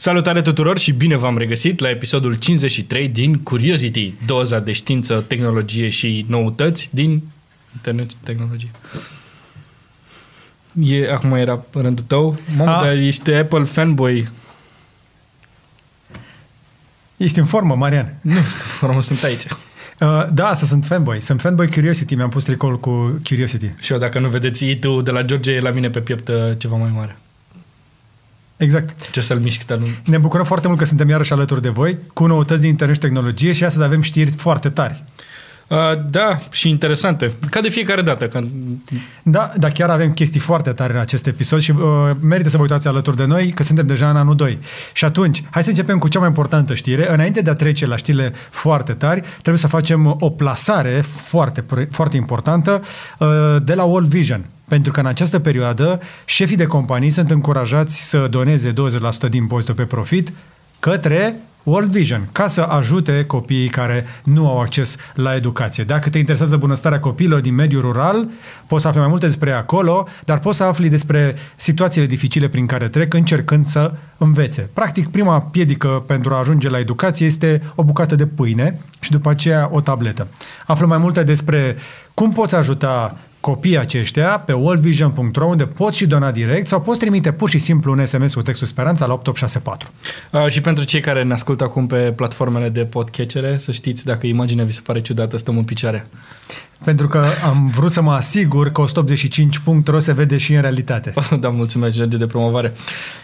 Salutare tuturor și bine v-am regăsit la episodul 53 din Curiosity, doza de știință, tehnologie și noutăți din internet și tehnologie. E, acum era rândul tău. Mamă, A. dar ești Apple fanboy. Ești în formă, Marian. Nu știu, formă sunt aici. Uh, da, să sunt fanboy. Sunt fanboy Curiosity. Mi-am pus tricoul cu Curiosity. Și eu, dacă nu vedeți tu de la George, e la mine pe piept uh, ceva mai mare. Exact. Ce să-l mișc, dar nu... Ne bucurăm foarte mult că suntem iarăși alături de voi cu noutăți din internet și tehnologie și astăzi avem știri foarte tari. Uh, da, și interesante. Ca de fiecare dată. Când... Da, dar chiar avem chestii foarte tare în acest episod și uh, merită să vă uitați alături de noi, că suntem deja în anul 2. Și atunci, hai să începem cu cea mai importantă știre. Înainte de a trece la știrile foarte tari, trebuie să facem o plasare foarte, foarte importantă uh, de la World Vision. Pentru că în această perioadă, șefii de companii sunt încurajați să doneze 20% din impozitul pe profit către World Vision, ca să ajute copiii care nu au acces la educație. Dacă te interesează bunăstarea copiilor din mediul rural, poți să afli mai multe despre acolo, dar poți să afli despre situațiile dificile prin care trec încercând să învețe. Practic, prima piedică pentru a ajunge la educație este o bucată de pâine și după aceea o tabletă. Află mai multe despre cum poți ajuta copiii aceștia pe worldvision.ro unde poți și dona direct sau poți trimite pur și simplu un SMS cu textul Speranța la 8864. Uh, și pentru cei care ne ascultă acum pe platformele de podcatchere, să știți dacă imaginea vi se pare ciudată, stăm în picioare. Pentru că am vrut să mă asigur că 185.ro se vede și în realitate. da, mulțumesc, George, de promovare.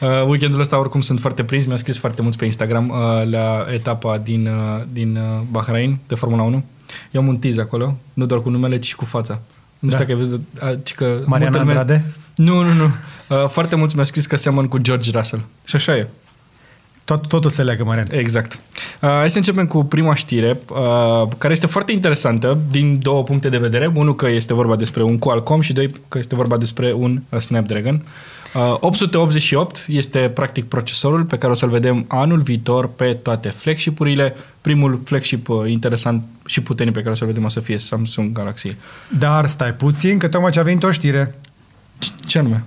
Uh, weekendul ăsta oricum sunt foarte prins, mi-au scris foarte mulți pe Instagram uh, la etapa din, uh, din uh, Bahrain de Formula 1. Eu am un tease acolo, nu doar cu numele, ci și cu fața. Nu știu Da. dacă ai văzut, uh, ci că... Mariana multă lume- Andrade? Nu, nu, nu. Uh, foarte mulți mi-au scris că seamăn cu George Russell. Și așa e. Tot, totul se leagă, Marian. Exact. Uh, hai să începem cu prima știre, uh, care este foarte interesantă din două puncte de vedere. Unul că este vorba despre un Qualcomm și doi că este vorba despre un uh, Snapdragon. Uh, 888 este practic procesorul pe care o să-l vedem anul viitor pe toate flagship-urile. Primul flagship uh, interesant și puternic pe care o să-l vedem o să fie Samsung Galaxy. Dar stai puțin, că tocmai ce a venit o știre. C- Ce anume?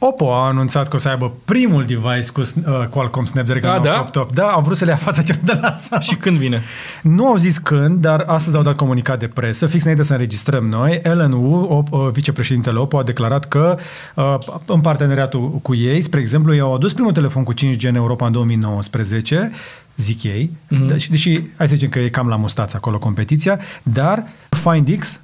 Oppo a anunțat că o să aibă primul device cu uh, Qualcomm Snapdragon A, da? 888. Da, au vrut să le ia fața celor de la Samsung. Și când vine? Nu au zis când, dar astăzi au dat comunicat de presă, fix înainte să înregistrăm noi. Ellen Wu, op, uh, vicepreședintele Oppo, a declarat că uh, în parteneriatul cu ei, spre exemplu, i-au adus primul telefon cu 5G în Europa în 2019, zic ei, Mhm. mm-hmm. deși, deși hai să zicem că e cam la mustață acolo competiția, dar Find X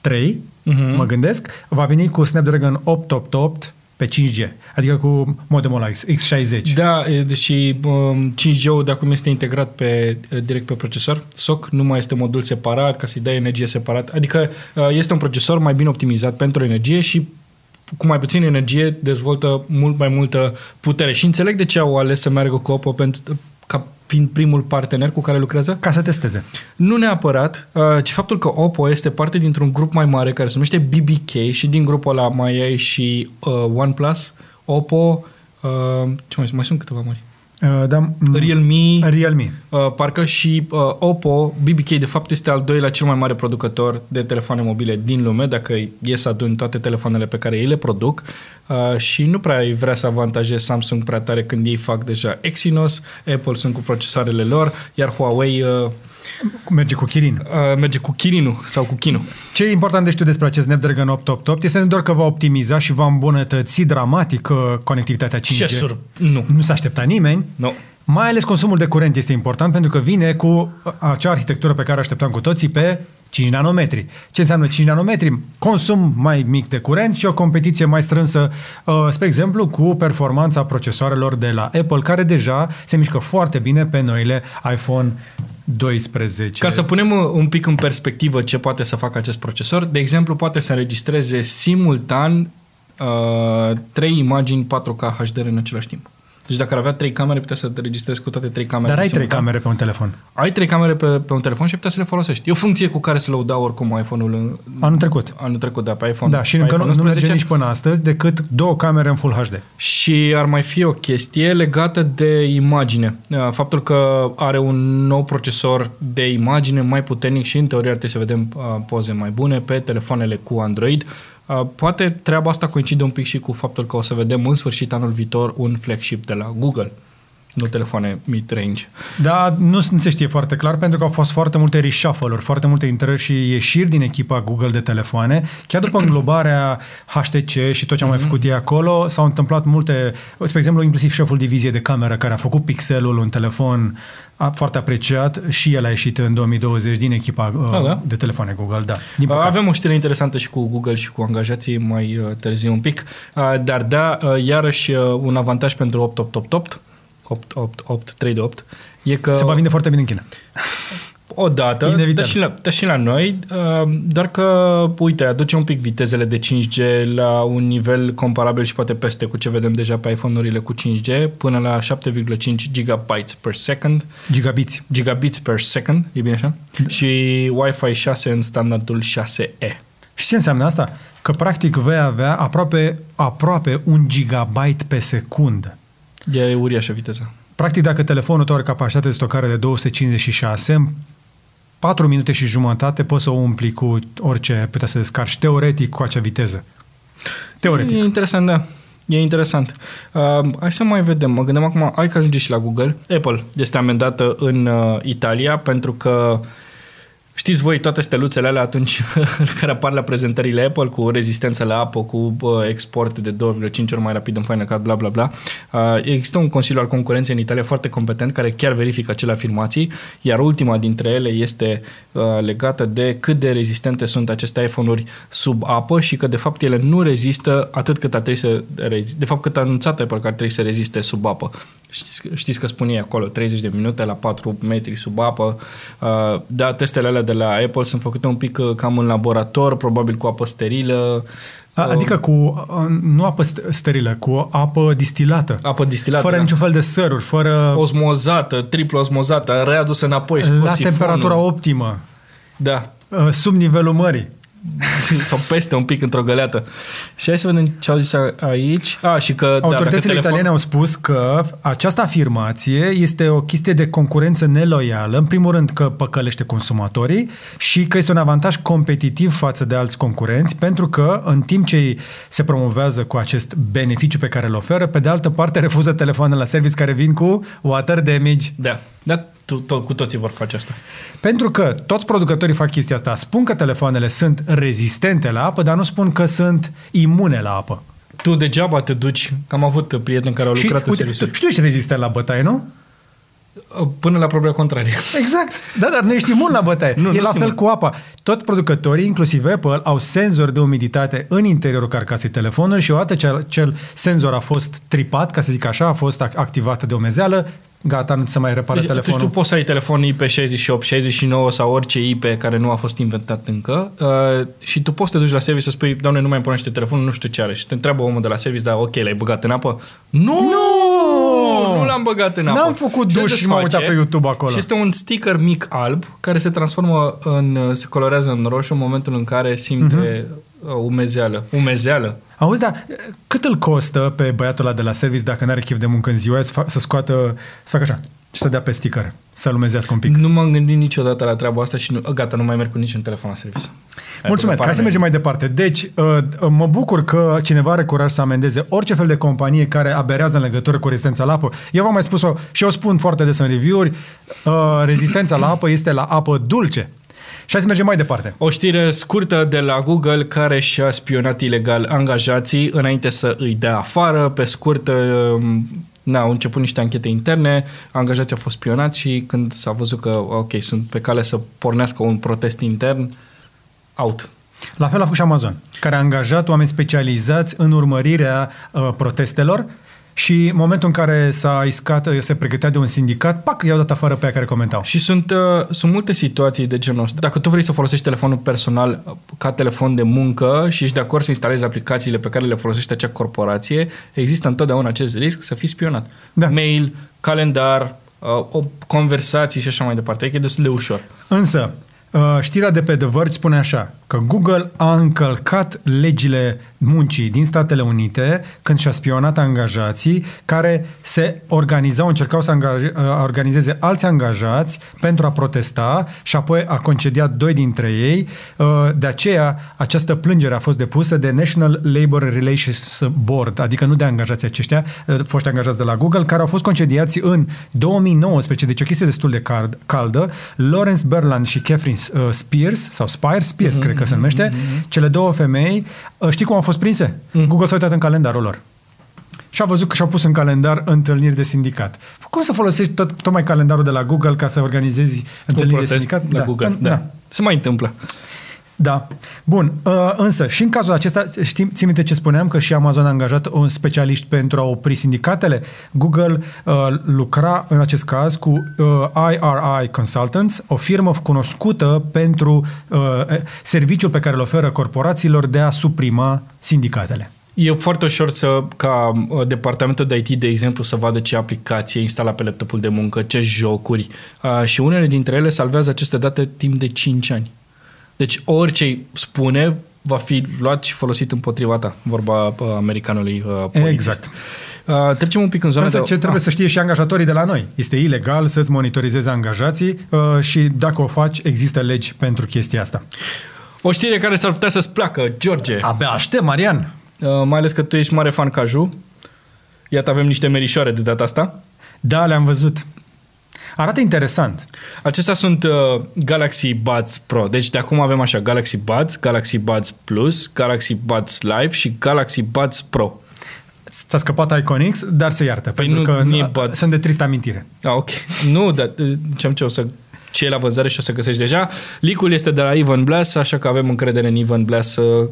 3, Mhm. mm-hmm. mă gândesc, va veni cu Snapdragon 888 pe 5G, adică cu modemul ăla X- X60. Da, e, deși um, 5G-ul de acum este integrat pe, direct pe procesor, SOC nu mai este modul separat ca să-i dai energie separat. Adică uh, este un procesor mai bine optimizat pentru energie și cu mai puțină energie dezvoltă mult mai multă putere. Și înțeleg de ce au ales să meargă cu Oppo pentru, ca fiind primul partener cu care lucrează. Ca să testeze. Nu neapărat, uh, ci faptul că Oppo este parte dintr-un grup mai mare care se numește BBK și din grupul ăla mai ai și uh, OnePlus, Oppo, uh, ce mai, sunt? mai sunt câteva mari. Uh, da, m- Realme, Realme. uh, parcă și uh, Oppo, BBK de fapt este al doilea cel mai mare producător de telefoane mobile din lume, dacă e să aduni toate telefoanele pe care ei le produc uh, și nu prea ai vrea să avantajezi Samsung prea tare când ei fac deja Exynos, Apple sunt cu procesoarele lor, iar Huawei uh, Merge cu Kirin. uh, merge cu Kirinul sau cu Kinu. Ce e important de știut despre acest Snapdragon 888 este nu doar că va optimiza și va îmbunătăți dramatic uh, conectivitatea 5G. Ce sur... Nu. Nu s-a aștepta nimeni. Nu. Mai ales consumul de curent este important pentru că vine cu acea arhitectură pe care o așteptam cu toții pe 5 nanometri. Ce înseamnă 5 nanometri? Consum mai mic de curent și o competiție mai strânsă, uh, spre exemplu, cu performanța procesoarelor de la Apple, care deja se mișcă foarte bine pe noile iPhone 12. Ca să punem uh, un pic în perspectivă ce poate să facă acest procesor, de exemplu, poate să înregistreze simultan uh, trei imagini 4K HDR în același timp. Deci dacă ar avea trei camere, putea să te registrezi cu toate trei camere. Dar ai trei simultan. camere pe un telefon. Ai trei camere pe, pe un telefon și putea să le folosești. E o funcție cu care să lăuda oricum iPhone-ul în, Anul trecut. anul trecut, da, pe iPhone. Da, și pe încă nu, iPhone nu merge 11. nici până astăzi decât două camere în Full HD. Și ar mai fi o chestie legată de imagine. Uh, Faptul că are un nou procesor de imagine mai puternic și în teorie ar trebui să vedem uh, poze mai bune pe telefoanele cu Android. Uh, Poate treaba asta coincide un pic și cu faptul că o să vedem în sfârșit anul viitor un flagship de la Google. nu telefoane mid-range. Da, nu, nu se știe foarte clar pentru că au fost foarte multe reshuffle-uri, foarte multe intrări și ieșiri din echipa Google de telefoane. Chiar după înglobarea HTC și tot ce au mai făcut ei acolo, s-au întâmplat multe, spre exemplu, inclusiv șeful diviziei de cameră care a făcut Pixelul, un telefon a, foarte apreciat și el a ieșit în 2020 din echipa uh, Da, da. de telefoane Google, da. Din păcate. Avem o știre interesantă și cu Google și cu angajații mai uh, târziu un pic, Uh, dar da, uh, iarăși uh, un avantaj pentru 8888, 8, 8, 8, 3 de 8, e că Se va vinde foarte bine în China. o dată, Inevitabil. dar și, la, dar și la noi, uh, doar că, uite, aduce un pic vitezele de 5G la un nivel comparabil și poate peste cu ce vedem deja pe iPhone-urile cu 5G, până la 7,5 gigabytes per second, Gigabiți. gigabits per second, e bine așa? Și Wi-Fi 6 în standardul 6E. Și ce înseamnă asta? Că practic vei avea aproape, aproape un gigabyte pe secundă. E uriașă viteza. Practic, dacă telefonul tău are capacitate de stocare de 256, în 4 minute și jumătate poți să o umpli cu orice putea să descarci, teoretic, cu acea viteză. Teoretic. E interesant, da. E interesant. Uh, hai să mai vedem. Mă gândeam acum, hai că ajunge și la Google. Apple este amendată în uh, Italia pentru că Știți voi toate steluțele alea atunci care apar la prezentările Apple cu rezistență la apă, cu bă, export de 2,5 ori mai rapid în Final Cut, bla bla bla. Uh, există un Consiliu al Concurenței în Italia foarte competent care chiar verifică acele afirmații, iar ultima dintre ele este uh, legată de cât de rezistente sunt aceste iPhone-uri sub apă și că de fapt ele nu rezistă atât cât ar trebui să reziste. De fapt cât a anunțat Apple că ar trebui să reziste sub apă. Știți, știți că spune ei acolo 30 de minute la 4 metri sub apă. Uh, da, testele alea de la Apple sunt făcute un pic uh, cam în laborator, probabil cu apă sterilă. A- Adică cu, uh, nu apă st- sterilă, cu apă distilată. Apă distilată. Fără da. niciun fel de săruri, fără Osmozată, triplu osmozată, readusă înapoi, scos la sifonul. temperatura optimă, Da, uh, sub nivelul mării. sau peste un pic într-o găleată. Și hai să vedem ce au zis a- aici. A, și că... da, dacă Autoritățile telefon- italiene au spus că această afirmație este o chestie de concurență neloială, în primul rând că păcălește consumatorii și că este un avantaj competitiv față de alți concurenți, pentru că în timp ce ei se promovează cu acest beneficiu pe care îl oferă, pe de altă parte refuză telefoane la service care vin cu water damage. Da, da tu, to, cu toții vor face asta. Pentru că toți producătorii fac chestia asta. Spun că telefoanele sunt rezistente la apă, dar nu spun că sunt imune la apă. Tu degeaba te duci, că am avut prieteni care au Și, lucrat în uite, serviciu. tu, și tu ești rezistent la bătaie, nu? Până la propria contrarie. Exact. Da, dar nu ești imun la bătaie. Nu, e nu la sunt fel imun. cu apa. Toți producătorii, inclusiv Apple, au senzori de umiditate în interiorul carcasei telefonului și odată ce acel senzor a fost tripat, ca să zic așa, a fost ac- activat de omezeală, gata, nu ți se mai repară Deci, deci telefonul. tu poți să ai telefon IP68, 69 sau orice IP care nu a fost inventat încă uh, și tu poți să te duci la service să spui, doamne, nu mai pornește telefonul, nu știu ce are. Și te întreabă omul de la service, da, ok, l-ai băgat în apă? Nu! Nu! Nu l-am băgat în apă. N-am făcut Ce duș și m-am desface? uitat pe YouTube acolo. Și este un sticker mic alb care se transformă în, se colorează în roșu în momentul în care simte uh, umezeală. Umezeală. Auzi, dar cât îl costă pe băiatul ăla de la service dacă n-are chef de muncă în ziua să, fa- să scoată, să facă așa și să dea pe sticker, să lumezească un pic. Nu m-am gândit niciodată la treaba asta și nu, gata, nu mai merg cu niciun telefon la service. Ai Mulțumesc, băgat hai să paranoia. mergem mai departe. Deci, uh, mă bucur că cineva are curaj să amendeze orice fel de companie care aberează în legătură cu rezistența la apă. Eu v-am mai spus-o și eu spun foarte des în review-uri, uh, rezistența la apă este la apă dulce. Și hai să mergem mai departe. O știre scurtă de la Google care și-a spionat ilegal angajații înainte să îi dea afară. Pe scurt, um, na, au început niște anchete interne, angajații au fost spionați și când s-a văzut că, ok, sunt pe cale să pornească un protest intern, out. La fel a făcut și Amazon, care a angajat oameni specializați în urmărirea uh, protestelor și în momentul în care s-a iscat, uh, se pregătea de un sindicat, pac, i-au dat afară pe aia care comentau. Și sunt, uh, sunt multe situații de genul ăsta. Dacă tu vrei să folosești telefonul personal uh, ca telefon de muncă și ești de acord să instalezi aplicațiile pe care le folosește acea corporație, există întotdeauna acest risc să fii spionat. Da. Mail, calendar, uh, o conversații și așa mai departe. E că e destul de ușor. Însă, uh, știrea de pe The Verge spune așa, că Google a încălcat legile muncii din Statele Unite când și-a spionat angajații care se organizau, încercau să angaje, organizeze alți angajați pentru a protesta și apoi a concediat doi dintre ei. Uh, de aceea, această plângere a fost depusă de National Labor Relations Board, adică nu de angajații aceștia, uh, foști angajați de la Google, care au fost concediați în 2019, deci o chestie destul de caldă. Lawrence Berland și Catherine uh, Spears, sau Spire Spears, mm-hmm. cred că se numește, mm-hmm. cele două femei, știi cum au fost prinse? Mm. Google s-a uitat în calendarul lor și a văzut că și-au pus în calendar întâlniri de sindicat. Cum să folosești tot, tocmai calendarul de la Google ca să organizezi întâlniri de sindicat? La da. Google, da. da. Se mai întâmplă. Da. Bun. Uh, însă, și în cazul acesta, știm, ții minte ce spuneam, că și Amazon a angajat un specialist pentru a opri sindicatele? Google uh, lucra, în acest caz, cu uh, IRI Consultants, o firmă cunoscută pentru uh, serviciul pe care îl oferă corporațiilor de a suprima sindicatele. E foarte ușor să, ca uh, departamentul de IT, de exemplu, să vadă ce aplicație instala pe laptopul de muncă, ce jocuri uh, și unele dintre ele salvează aceste date timp de 5 ani. Deci orice spune va fi luat și folosit împotriva ta, vorba uh, americanului uh, polițist. Exact. Uh, trecem un pic în zona Însă de... ce trebuie ah. să știe și angajatorii de la noi? Este ilegal să-ți monitorizezi angajații uh, și dacă o faci, există legi pentru chestia asta. O știre care s-ar putea să-ți placă, George. Abia aștept, Marian. Uh, mai ales că tu ești mare fan caju. Iată, avem niște merișoare de data asta. Da, le-am văzut. Arată interesant. Acestea sunt uh, Galaxy Buds Pro. Deci de acum avem așa Galaxy Buds, Galaxy Buds Plus, Galaxy Buds Live și Galaxy Buds Pro. Ți-a scăpat Iconix, dar se iartă, păi pentru nu, că nu buds. sunt de tristă amintire. Ah, ok. Nu, dar uh, ce-am ce o să ce e la vânzare și o să găsești deja. Licul este de la Ivan Blast, așa că avem încredere în Ivan Blast să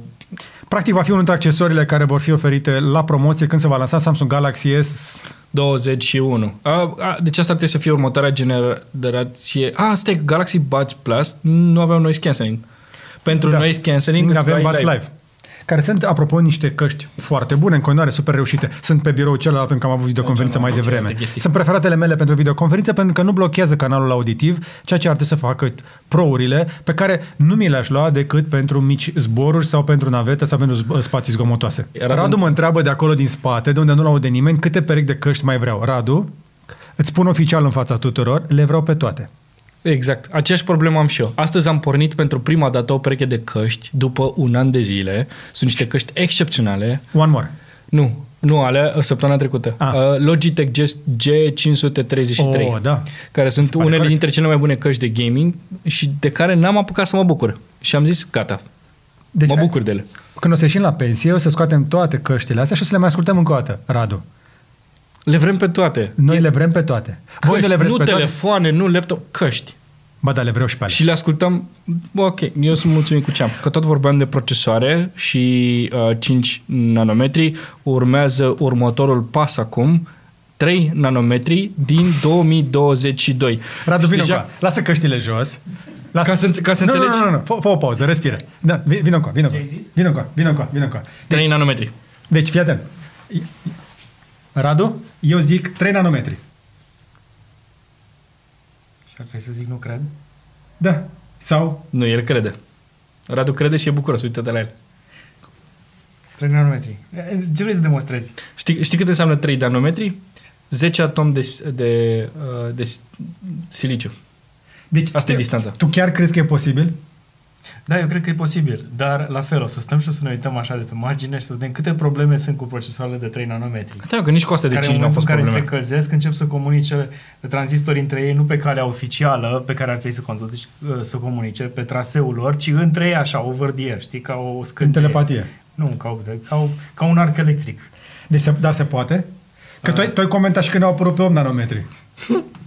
Practic va fi unul dintre accesoriile care vor fi oferite la promoție când se va lansa Samsung Galaxy S 21. A, a, deci asta trebuie să fie următoarea generație. A, asta e Galaxy Buds Plus. Nu aveau noise cancelling. Pentru da. noise cancelling avem Buds Live. Live care sunt, apropo, niște căști foarte bune, în continuare, super reușite. Sunt pe birou celălalt pentru că am avut videoconferință mai devreme. Sunt preferatele mele pentru videoconferință pentru că nu blochează canalul auditiv, ceea ce ar trebui să facă prourile pe care nu mi le-aș lua decât pentru mici zboruri sau pentru navete sau pentru spații zgomotoase. Radu, Radu mă întreabă de acolo din spate, de unde nu-l aude nimeni, câte perechi de căști mai vreau. Radu, îți spun oficial în fața tuturor, le vreau pe toate. Exact. Aceeași problemă am și eu. Astăzi am pornit pentru prima dată o pereche de căști după un an de zile. Sunt niște căști excepționale. One more. Nu, nu, ale săptămâna trecută. Ah. Uh, Logitech G533, oh, da. care sunt unele corect. dintre cele mai bune căști de gaming și de care n-am apucat să mă bucur. Și am zis, gata, deci, mă bucur de ele. Când o să ieșim la pensie, o să scoatem toate căștile astea și o să le mai ascultăm încă o dată, Radu. Le vrem pe toate. Noi e... le vrem pe toate. Căști, Voi le vreți nu pe telefoane, toate? nu laptop, căști. Ba da, le vreau și pe alea. Și le ascultăm, ok, eu sunt mulțumit cu ce am. Că tot vorbeam de procesoare și uh, 5 nanometri, urmează următorul pas acum, 3 nanometri din 2022. Radu, vină deja... Lasă căștile jos. Lasă... Ca să, ca să nu, înțelegi? Nu, nu, nu, fă, fă o pauză, respiră. Da, vină încoa, vină încoa. Vină încoa, vină încoa, vină încoa. Deci, 3 nanometri. Deci, fii atent. Radu, eu zic 3 nanometri. Și ar trebui să zic nu cred? Da. Sau? Nu, el crede. Radu crede și e bucuros, uite de la el. 3 nanometri. Ce vrei să demonstrezi? Știi, știi cât înseamnă 3 nanometri? 10 atomi de, de, uh, de siliciu. Deci, Asta e distanța. Tu chiar crezi că e posibil? Da, eu cred că e posibil, dar la fel, o să stăm și o să ne uităm așa de pe margine și să vedem câte probleme sunt cu procesoarele de 3 nanometri. Da, că nici cu astea de 5 nu au fost care probleme. se căzesc, încep să comunice tranzistorii între ei, nu pe calea oficială pe care ar trebui să, conduce, să comunice, pe traseul lor, ci între ei așa, over the air, știi, ca o scânteie. În telepatie. Nu, ca, ca, ca un arc electric. Deci se, dar se poate? Că tu, ai, tu ai comentat și când au apărut pe 8 nanometri.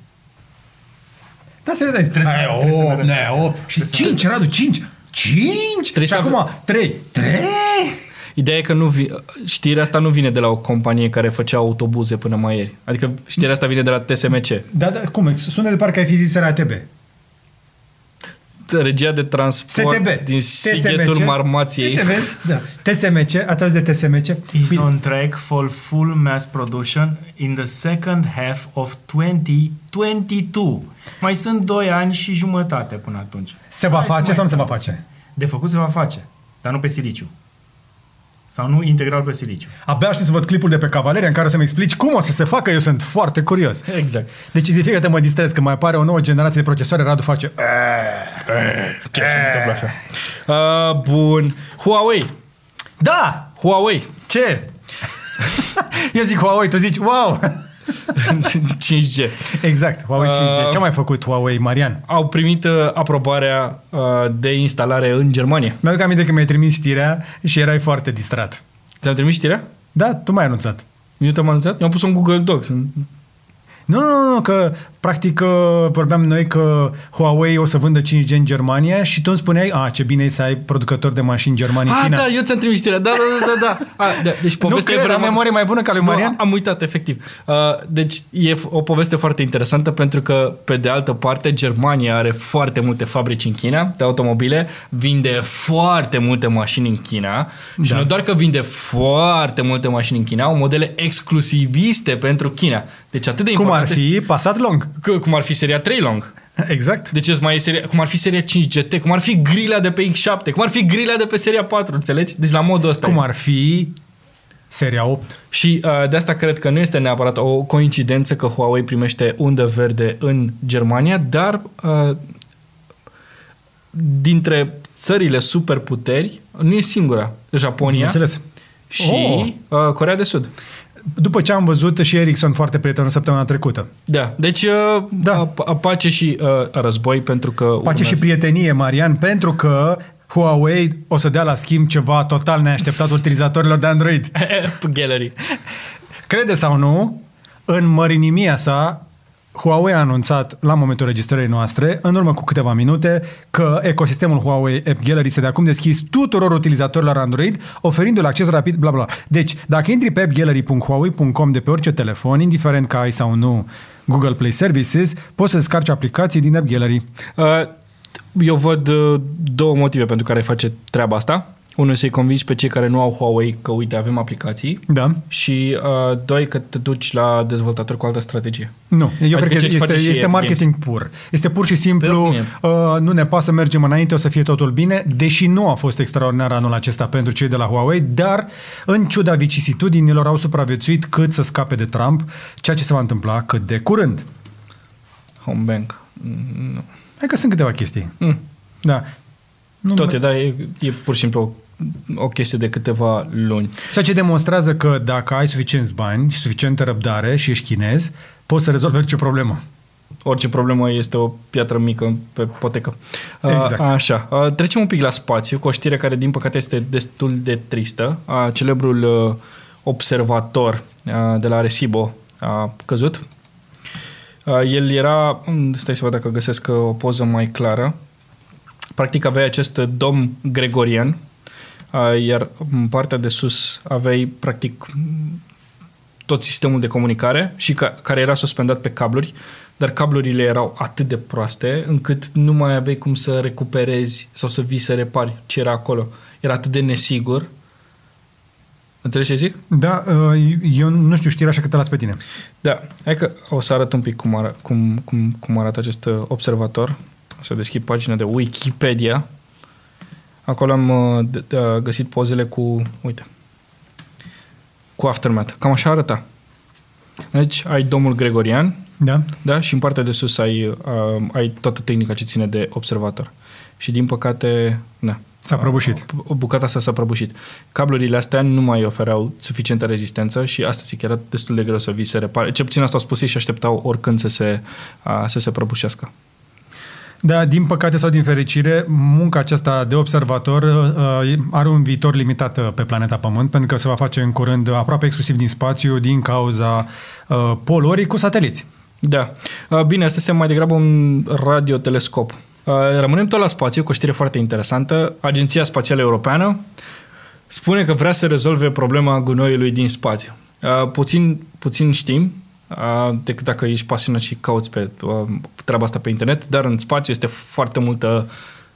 da, serios, trebuie să, trebuie să, 8, ne, 8, și 5, Radu, 5. 5? Și acum 3. 3? Ideea e că nu vi- știrea asta nu vine de la o companie care făcea autobuze până mai ieri. Adică știrea asta vine de la TSMC. Da, da, cum? Sună de parcă ai fi zis RATB. Regia de transport STB. din Sighetul Marmației. Te vezi? Da. TSMC, ați auzit de TSMC? Is on track for full mass production in the second half of 2022. Mai sunt 2 ani și jumătate până atunci. Se va Hai face sau nu se va face? De făcut se va face, dar nu pe siliciu. Sau nu integral pe siliciu. Abia aștept să văd clipul de pe Cavaleria în care o să-mi explici cum o să se facă, eu sunt foarte curios. Exact. Deci de fiecare dată mă distrez că mai apare o nouă generație de procesoare, Radu face... Ce se întâmplă așa? Uh, bun. Huawei. Da! Huawei. Ce? Eu zic Huawei, tu zici wow! 5G. Exact, Huawei 5G. Uh, Ce a mai făcut Huawei, Marian? Au primit uh, aprobarea uh, de instalare în Germania. Mi-aduc aminte că mi-ai trimis știrea și erai foarte distrat. Ți-am trimis știrea? Da, tu m-ai anunțat. Eu te-am anunțat? Eu am pus în Google Docs. În... Nu, nu, nu, nu, că practic uh, vorbeam noi că Huawei o să vândă 5G în Germania și tu îmi spuneai, a, ce bine e să ai producător de mașini germani în Ah, China. da, eu ți-am trimis știrea. Da, da, da, da. da. A, da. Deci povestea nu e cred, am vraiment- memorie mai bună ca lui Marian? Nu, am uitat, efectiv. Uh, deci e f- o poveste foarte interesantă pentru că, pe de altă parte, Germania are foarte multe fabrici în China de automobile, vinde foarte multe mașini în China și Da. nu doar că vinde foarte multe mașini în China, au modele exclusiviste pentru China. Deci atât de Cum ar important fi Passat Long. Că, cum ar fi seria 3 Long. Exact. Deci îți mai e seria, cum ar fi seria 5 GT, cum ar fi grila de pe X7, cum ar fi grila de pe seria 4, înțelegi? Deci la modul ăsta. Cum e. ar fi seria 8. Și uh, de asta cred că nu este neapărat o coincidență că Huawei primește undă verde în Germania, dar uh, dintre țările superputeri nu e singura. Japonia Bineînțeles. și Oh. uh, Corea de Sud. După ce am văzut și Ericsson foarte prietenos săptămâna trecută. Da, deci uh, Da. da. pace și uh, război pentru că Pace și urmează- prietenie, Marian, pentru că Huawei o să dea la schimb ceva total neașteptat utilizatorilor de Android. Gallery. Crede sau nu, în mărinimia sa, Huawei a anunțat la momentul registrării noastre, în urmă cu câteva minute, că ecosistemul Huawei App Gallery este de acum deschis tuturor utilizatorilor Android, oferindu-le acces rapid, bla bla. Deci, dacă intri pe appgallery.huawei.com de pe orice telefon, indiferent că ai sau nu Google Play Services, poți să descarci aplicații din App Gallery. Uh, Eu văd uh, două motive pentru care face treaba asta. Unul, să-i convingi pe cei care nu au Huawei că, uite, avem aplicații. Da? Și, uh, doi, că te duci la dezvoltator cu altă strategie. Nu, eu Adică cred că ceea ce este, face și este Epic marketing pur. Este pur și simplu, Pe uh, nu ne pasă, mergem înainte, o să fie totul bine, deși nu a fost extraordinar anul acesta pentru cei de la Huawei, dar în ciuda vicisitudinilor au supraviețuit cât să scape de Trump, ceea ce se va întâmpla cât de curând. Home Bank. Mm, Nu. Hai că sunt câteva chestii. Mm. Da. Nu Tot e, da, e, e pur și simplu o, o chestie de câteva luni. Ceea ce demonstrează că dacă ai suficienți bani și suficientă răbdare și ești chinez, poți să rezolvi orice problemă. Orice problemă este o piatră mică pe potecă. Exact. A, Așa. A, Trecem un pic la spațiu cu o știre care, din păcate, este destul de tristă. A, Celebrul uh, observator a, de la Arecibo a căzut. A, El era... mm, Stai să văd dacă găsesc uh, o poză mai clară. Practic aveai acest domn gregorian, a, iar în partea de sus aveai, practic, tot sistemul de comunicare și ca, care era suspendat pe cabluri, dar cablurile erau atât de proaste încât nu mai aveai cum să recuperezi sau să vii să repari ce era acolo. Era atât de nesigur. Înțelegi ce zic? Da, uh, eu nu știu știrea așa că te las pe tine. Da. Hai că o să arăt un pic cum, ară, cum, cum, cum arată acest uh, observator. O să deschid pagina de Wikipedia. Acolo am uh, d- d- găsit pozele cu, uite, cu Aftermath. Cam așa arăta. Deci ai domnul Gregorian, Da? da? Și în partea de sus ai, uh, ai toată tehnica ce ține de observator. Și din păcate, da. S-a prăbușit. O bucata asta s-a prăbușit. Cablurile astea nu mai ofereau suficientă rezistență și astăzi chiar era destul de greu să vii să repare. Ce puțin asta au spus ei și așteptau oricând să se, uh, să se prăbușească. Da, din păcate sau din fericire, munca aceasta de observator uh, are un viitor limitat uh, pe planeta Pământ, pentru că se va face în curând aproape exclusiv din spațiu, din cauza uh, poluării cu sateliți. Da. Uh, Bine, asta este mai degrabă un radiotelescop. Uh, Rămânem tot la spațiu cu o știre foarte interesantă. Agenția Spațială Europeană spune că vrea să rezolve problema gunoiului din spațiu. Uh, Puțin, puțin știm, uh, decât dacă ești pasionat și cauți pe uh, treaba asta pe internet, dar în spațiu este foarte multă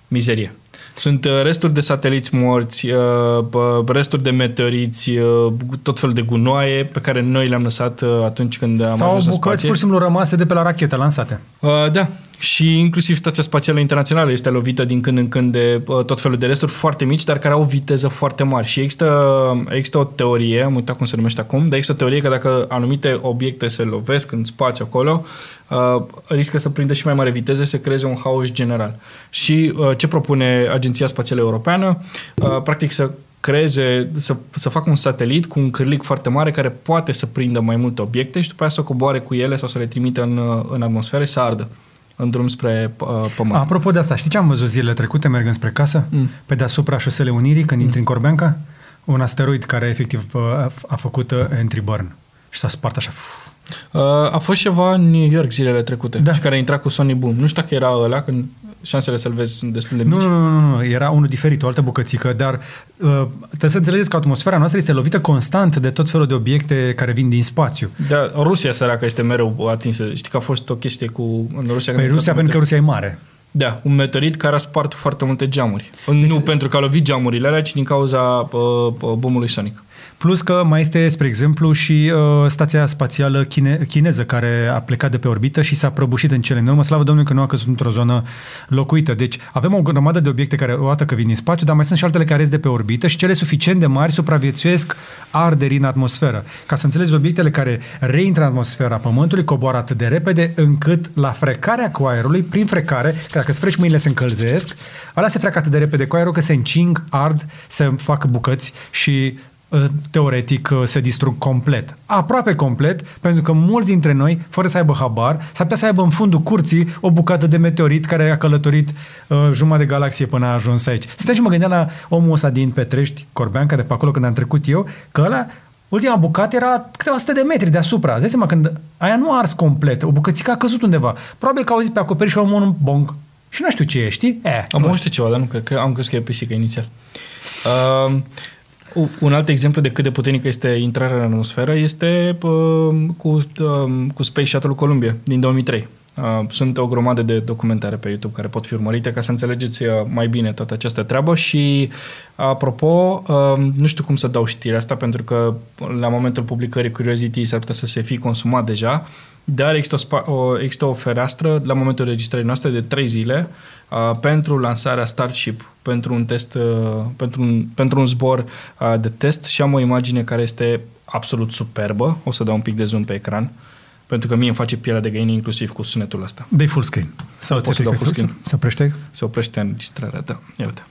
mizerie. Sunt uh, resturi de sateliți morți, uh, bă, resturi de meteoriți, uh, tot felul de gunoaie pe care noi le-am lăsat uh, atunci când am sau ajuns în bucăți spație. pur și simplu rămase de pe la rachete lansate. Uh, da, și inclusiv Stația Spațială Internațională este lovită din când în când de uh, tot felul de resturi foarte mici, dar care au viteză foarte mari. Și există, există o teorie, am uitat cum se numește acum, dar există o teorie că dacă anumite obiecte se lovesc în spațiu acolo, uh, riscă să prindă și mai mare viteză și să creeze un haos general. Și uh, ce propune Agenția Spațială Europeană? Uh, practic să creeze, să, să facă un satelit cu un cârlic foarte mare care poate să prindă mai multe obiecte și după aceea să coboare cu ele sau să le trimită în, uh, în atmosferă și să ardă în drum spre uh, Pământ. Apropo de asta, știi ce am văzut zilele trecute mergând spre casă? Mm. Pe deasupra șosele Unirii, când mm. intri în Corbeanca? Un asteroid care efectiv uh, a, a făcut uh, entry burn și s-a spart așa. Uf. Uh, a fost ceva în New York zilele trecute Da. și care a intrat cu Sony Boom. Nu știu dacă era ăla, când șansele să-l vezi sunt destul de mici. Nu, nu, nu, nu, nu, era unul diferit, o altă bucățică, dar uh, trebuie să înțelegeți că atmosfera noastră este lovită constant de tot felul de obiecte care vin din spațiu. Da, Rusia săracă este mereu atinsă. Știi că a fost o chestie cu în Rusia. Pe când a Rusia, intrat pentru că un Rusia e mare. Da, un meteorit care a spart foarte multe geamuri. Deci nu pentru că a lovit geamurile alea, ci din cauza uh, uh, bombului sonic. Plus că mai este, spre exemplu, și uh, stația spațială chine- chineză care a plecat de pe orbită și s-a prăbușit în cele în urmă. Slavă Domnului că nu a căzut într-o zonă locuită. Deci avem o grămadă de obiecte care o dată că vin din spațiu, dar mai sunt și altele care ies de pe orbită și cele suficient de mari supraviețuiesc arderii în atmosferă. Ca să înțelegi obiectele care reintră în atmosfera Pământului coboară atât de repede încât la frecarea cu aerului, prin frecare, că dacă îți freci mâinile se încălzesc, alea se freacă atât de repede cu aerul că se încing, ard, se fac bucăți și uh, teoretic uh, se distrug complet. Aproape complet, pentru că mulți dintre noi, fără să aibă habar, s-ar putea să aibă în fundul curții o bucată de meteorit care a călătorit uh, jumătate de galaxie până a ajuns aici. Stai și mă gândeam la omul ăsta din Petrești, Corbeanca, de pe acolo când am trecut eu, că ăla Ultima bucată era câteva sute de metri deasupra. Îți dai seama, când aia nu a ars complet, o bucățică a căzut undeva. Probabil că au auzit pe acoperiș și au un bong. Și nu știu ce e, știi? Eh, Am bun. auzit ceva, dar nu cred că am crezut că e pisică inițial. Uh, u- un alt exemplu de cât de puternică este intrarea în atmosferă este uh, cu, uh, cu Space Shuttle Columbia din 2003. Uh, sunt o grămadă de documentare pe YouTube care pot fi urmărite ca să înțelegeți uh, mai bine toată această treabă și apropo, uh, nu știu cum să dau știrea asta pentru că la momentul publicării Curiosity s-ar putea să se fi consumat deja, dar există o, spa- o, există o fereastră la momentul registrării noastre de 3 zile uh, pentru lansarea Starship, pentru un test, uh, pentru, un, pentru un zbor uh, de test și am o imagine care este absolut superbă. O să dau un pic de zoom pe ecran, pentru că mie îmi face pielea de găină inclusiv cu sunetul ăsta. Dai full screen. Sau Pot să ți-e dau frică full screen. Se oprește? Se oprește înregistrarea, da. Ia uite.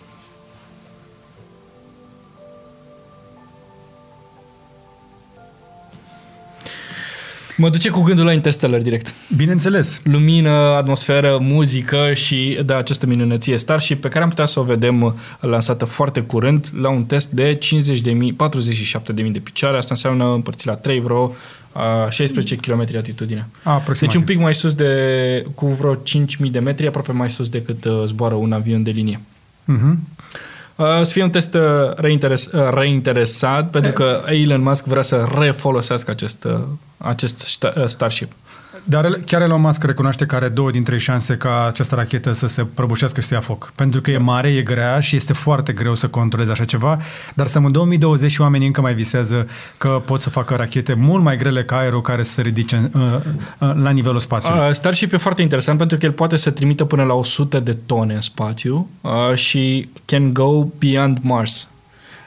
Mă duce cu gândul la Interstellar direct. Bineînțeles. lumină, atmosferă, muzică și da, această minunăție Starship pe care am putea să o vedem uh, lansată foarte curând la un test de 50.000, 47.000 de picioare. Asta înseamnă împărțit la 3 vreo uh, 16 km atitudine. Aproximativ. Deci un pic mai sus de, cu vreo 5.000 de metri, aproape mai sus decât uh, zboară un avion de linie. Mhm. Uh, să fie un test uh, reinteres, uh, reinteresat, pentru că Elon Musk vrea să refolosească acest, uh, acest sta- uh, Starship. Dar el- chiar Elon Musk recunoaște că are două dintre șanse ca această rachetă să se prăbușească și să ia foc. Pentru că e mare, e grea și este foarte greu să controlezi așa ceva, dar să în 2020 și oamenii încă mai visează că pot să facă rachete mult mai grele ca aerul care să se ridice în- uh, uh, la nivelul spațiului. Uh, Starship e foarte interesant pentru că el poate să trimită până la 100 de tone în spațiu uh, și can go beyond Mars.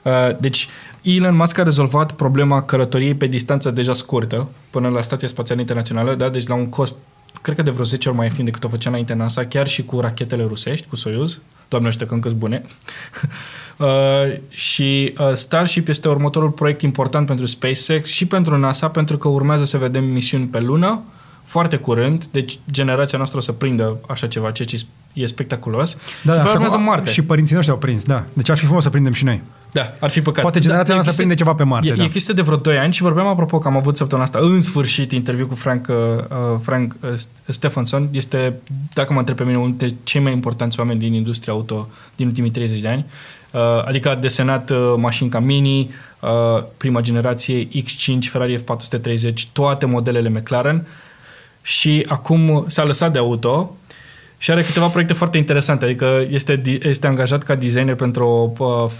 Uh, deci Elon Musk a rezolvat problema călătoriei pe distanță deja scurtă până la Stația Spațială Internațională, da? deci la un cost cred că de vreo 10 ori mai ieftin decât o făcea înainte NASA, chiar și cu rachetele rusești, cu Soyuz. Doamne ăștia că încă bune. uh, și uh, Starship este următorul proiect important pentru SpaceX și pentru NASA, pentru că urmează să vedem misiuni pe lună foarte curând, deci generația noastră o să prindă așa ceva, ceea ce e spectaculos. și Da, da, și urmează acum- Marte. Și părinții noștri au prins, da. Deci ar fi frumos să prindem și noi. Da, ar fi păcat. Poate generația da, noastră e chestie- prinde ceva pe Marte, E, da. e chestie de vreo 2 ani și vorbeam apropo că am avut săptămâna asta în sfârșit interviu cu Frank, uh, uh, Frank uh, Stephenson. Este, dacă mă întreb pe mine, unul dintre cei mai importanți oameni din industria auto din ultimii 30 de ani. Uh, adică a desenat uh, mașini ca Mini, uh, prima generație, X5, Ferrari F430, toate modelele McLaren și acum s-a lăsat de auto și are câteva proiecte foarte interesante, adică este, di- este angajat ca designer pentru o uh,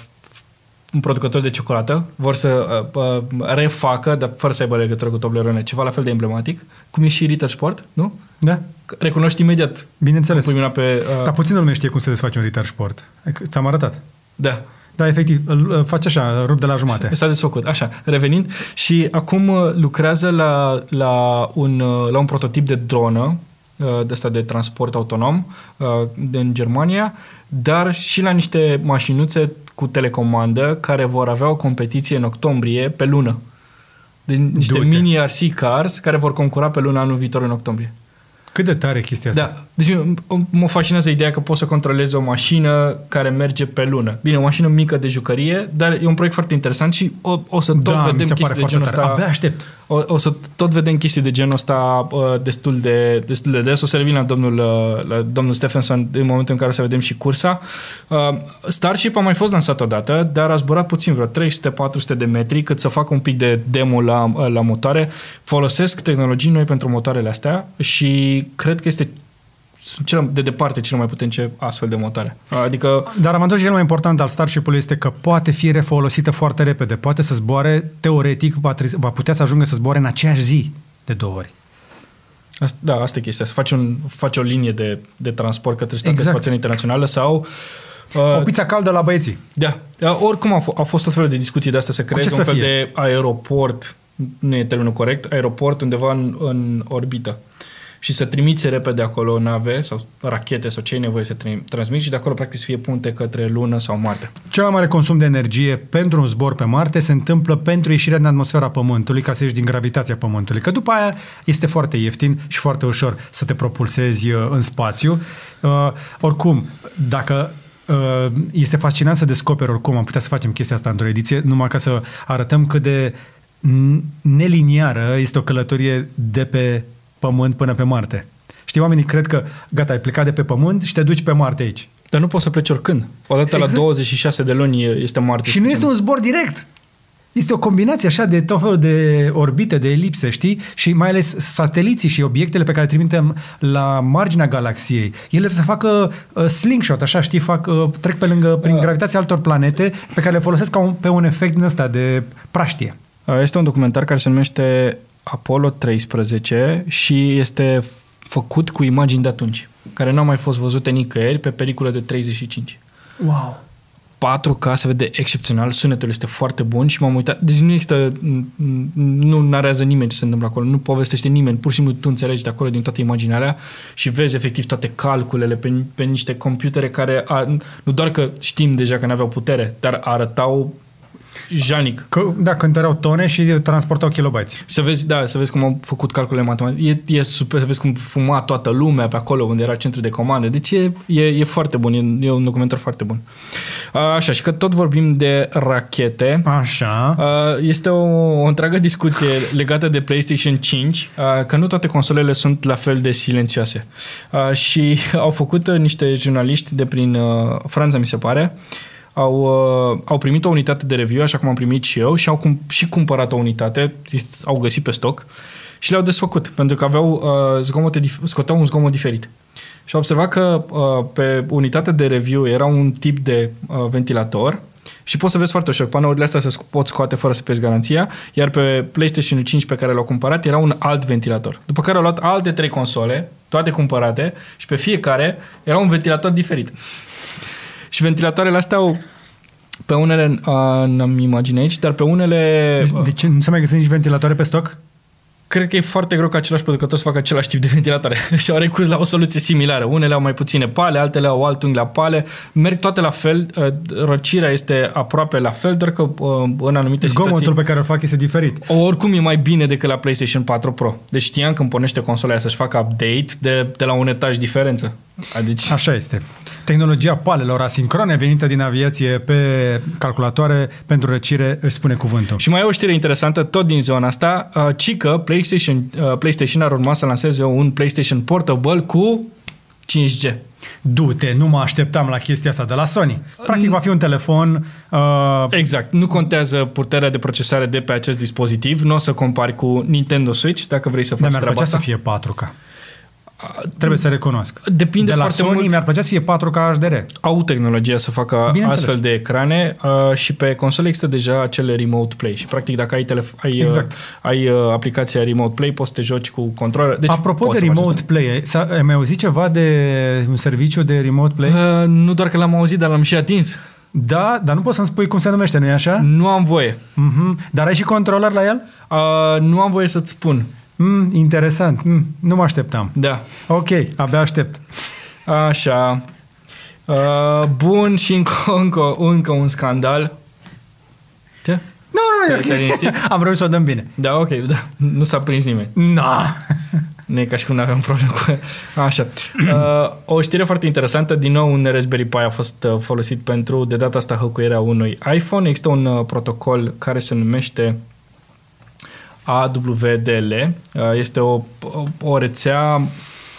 un producător de ciocolată, vor să uh, uh, refacă, dar fără să aibă legătură cu Toblerone, ceva la fel de emblematic, cum e și Ritter Sport, nu? Da? Recunoști imediat Bineînțeles. pui mâna pe... Uh, Dar puțin lume știe cum se desface un Ritter Sport. Ți-am arătat. da. Da, efectiv, îl îl faci așa, rup de la jumate. S-a desfăcut. Așa, revenind. Și acum uh, lucrează la, la, un, uh, la un prototip de dronă uh, de asta de transport autonom uh, din Germania, dar și la niște mașinuțe cu telecomandă care vor avea o competiție în octombrie pe lună. De niște Du-te. mini RC cars care vor concura pe luna anul viitor în octombrie. Cât de tare e chestia asta? Da. Deci m- mă fascinează ideea că poți să controlezi o mașină care merge pe lună. Bine, o mașină mică de jucărie, dar e un proiect foarte interesant și o, o să tot da mi vedem se chestii pare de foarte genul tare. ăsta. Abia aștept. O, o să tot vedem chestii de genul ăsta uh, destul, de, destul de des. O să revin la domnul, uh, la domnul Stephenson în momentul în care o să vedem și cursa. Uh, Starship a mai fost lansat odată, dar a zburat puțin, vreo 300-400 de metri, cât să facă un pic de demo la, uh, la motoare. Folosesc tehnologii noi pentru motoarele astea și cred că este sunt cel, de departe cele mai puternice astfel de motoare. Adică Dar avantajul cel mai important al Starship-ului este că poate fi refolosită foarte repede. Poate să zboare, teoretic, va, tre- va putea să ajungă să zboare în aceeași zi de două ori. Asta, da, asta e chestia. Să faci, un, faci o linie de, de transport către Stația Exact. Spațială Internațională sau... O Uh, pizza caldă la băieții. da, da, oricum a, f- a fost tot felul de discuții de astea să creezi ce un să fel fie? de aeroport, nu e termenul corect, aeroport undeva în, în orbită și să trimiți repede acolo nave sau rachete sau ce ai nevoie să tri- transmiți și de acolo practic să fie punte către lună sau Marte. Cel mai mare consum de energie pentru un zbor pe Marte se întâmplă pentru ieșirea din atmosfera Pământului ca să ieși din gravitația Pământului. Că după aia este foarte ieftin și foarte ușor să te propulsezi uh, în spațiu. Uh, oricum, dacă uh, este fascinant să descoperi oricum, am putea să facem chestia asta într-o ediție, numai ca să arătăm cât de n- neliniară este o călătorie de pe Pământ până pe Marte. Știi, oamenii cred că, gata, ai plecat de pe Pământ și te duci pe Marte aici. Dar nu poți să pleci oricând. Odată Exact. la 26 de luni e- este Marte. Și nu este un zbor direct. Este o combinație așa de tot felul de orbite, de elipse, știi? Și mai ales sateliții și obiectele pe care le trimitem la marginea galaxiei. Ele să facă uh, slingshot, așa, știi? Fac, uh, trec pe lângă, prin Da. gravitația altor planete pe care le folosesc ca un, pe un efect din ăsta de praștie. Uh, Este un documentar care se numește Apollo 13 și este făcut cu imagini de atunci, care n-au mai fost văzute nicăieri pe periculă de 35. Wow! 4K se vede excepțional, sunetul este foarte bun și m-am uitat. Deci nu există, n- nu narează nimeni ce se întâmplă acolo, nu povestește nimeni, pur și simplu tu înțelegi de acolo din toate imaginea alea și vezi efectiv toate calculele pe, pe niște computere care a, nu doar că știm deja că nu aveau putere, dar arătau janic. Că, da, cântăreau tone și transportau kilobytes. Să vezi, da, să vezi cum au făcut calculele matematice. E, e super, să vezi cum fuma toată lumea pe acolo unde era centru de comandă. Deci e, e, e foarte bun, e, e un documentar foarte bun. Așa, și că tot vorbim de rachete, Așa. Uh, Este o, o întreagă discuție legată de PlayStation 5, uh, că nu toate consolele sunt la fel de silențioase. Uh, Și au făcut uh, niște jurnaliști de prin uh, Franța, mi se pare, au, uh, au primit o unitate de review, așa cum am primit și eu, și au cum, și cumpărat o unitate, au găsit pe stoc și le-au desfăcut, pentru că aveau uh, zgomote, dif- scoteau un zgomot diferit. Și au observat că uh, pe unitatea de review era un tip de uh, ventilator și poți să vezi foarte ușor. Panourile astea se sc- pot scoate fără să pierzi garanția, iar pe PlayStation 5 pe care l-au cumpărat era un alt ventilator. După care au luat alte trei console, toate cumpărate, și pe fiecare era un ventilator diferit. Și ventilatoarele astea au pe unele, uh, n-am imagine aici, dar pe unele... Deci, de ce nu se mai găsesc nici ventilatoare pe stoc? Cred că e foarte greu ca același producător să facă același tip de ventilatoare și au recurs la o soluție similară. Unele au mai puține pale, altele au alt unghi la pale. Merg toate la fel, uh, răcirea este aproape la fel, doar că uh, în anumite Zgomotul situații... pe care îl fac este diferit. Oricum e mai bine decât la PlayStation 4 Pro. Deci știam când pornește consola aia să-și facă update de, de la un etaj diferență. Deci, Așa este. Tehnologia palelor asincrone venită din aviație pe calculatoare pentru răcire își spune cuvântul. Și mai e o știre interesantă, tot din zona asta, uh, ci că PlayStation, uh, PlayStation ar urma să lanseze un PlayStation Portable cu 5G. Du-te, nu mă așteptam la chestia asta de la Sony. Practic va fi un telefon uh, Exact. Nu contează puterea de procesare de pe acest dispozitiv. Nu o să compari cu Nintendo Switch, dacă vrei să dar faci mi-ar treaba plăcea asta. să fie 4K. Trebuie să recunosc. Depinde de la foarte Sony mult. mi-ar plăcea să fie 4K HDR. Au tehnologia să facă Bineînțeles. astfel de ecrane uh, și pe console există deja acele remote play și practic dacă ai, telef- ai, Exact. uh, ai uh, aplicația remote play poți să te joci cu controller. Deci Apropo poți de să faci remote play, s-a, ai mai auzit ceva de un serviciu de remote play? asta. Uh, nu doar că l-am auzit, dar l-am și atins. Da, dar nu poți să-mi spui cum se numește, nu-i așa? Nu am voie. Mhm. Dar ai și controller la el? Uh, nu am voie să-ți spun. Mm, interesant. Mm, nu mă așteptam. Da. Ok, abia aștept. Așa. Uh, bun și încă, încă, încă un scandal. Ce? Nu, nu, Te-ai- te-ai liniștit? Am reușit să o dăm bine. Da, ok, da. Nu s-a prins nimeni. No. Nu e ca și cum nu aveam probleme cu... Așa. Uh, o știre foarte interesantă. Din nou, un Raspberry Pi a fost uh, folosit pentru, de data asta, hăcuirea unui iPhone. Există un uh, protocol care se numește AWDL. Uh, este o, o rețea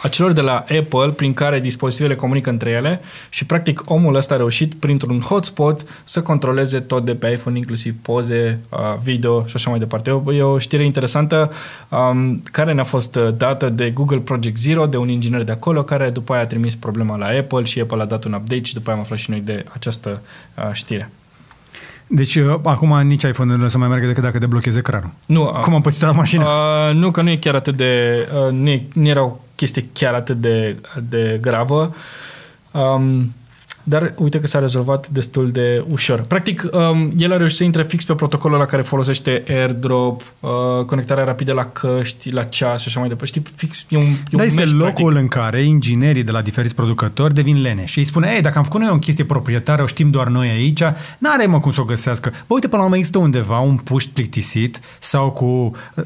a celor de la Apple prin care dispozitivele comunică între ele și practic omul ăsta a reușit printr-un hotspot să controleze tot de pe iPhone, inclusiv poze, uh, video și așa mai departe. E o, e o știre interesantă um, care ne-a fost uh, dată de Google Project Zero, de un inginer de acolo, care după aia a trimis problema la Apple și Apple a dat un update și după aia am aflat și noi de această uh, știre. Deci, uh, acum nici iPhone-ul nu să mai meargă decât dacă deblochezi ecranul. Nu, uh, Cum am pățit la mașină? Uh, nu, că nu e chiar atât de... Uh, nu, e, nu era o chestie chiar atât de, de gravă. Um, dar uite că s-a rezolvat destul de ușor. Practic, um, el a reușit să intre fix pe protocolul la care folosește AirDrop, uh, conectarea rapidă la căști, la ceas și așa mai departe. Știi, fix e un, e un Dar este mesh, locul practic. în care inginerii de la diferiți producători devin lene și îi spune, ei, dacă am făcut noi o chestie proprietară, o știm doar noi aici, n-are mă cum să o găsească. Bă, uite, până la urmă există undeva un puști plictisit sau cu,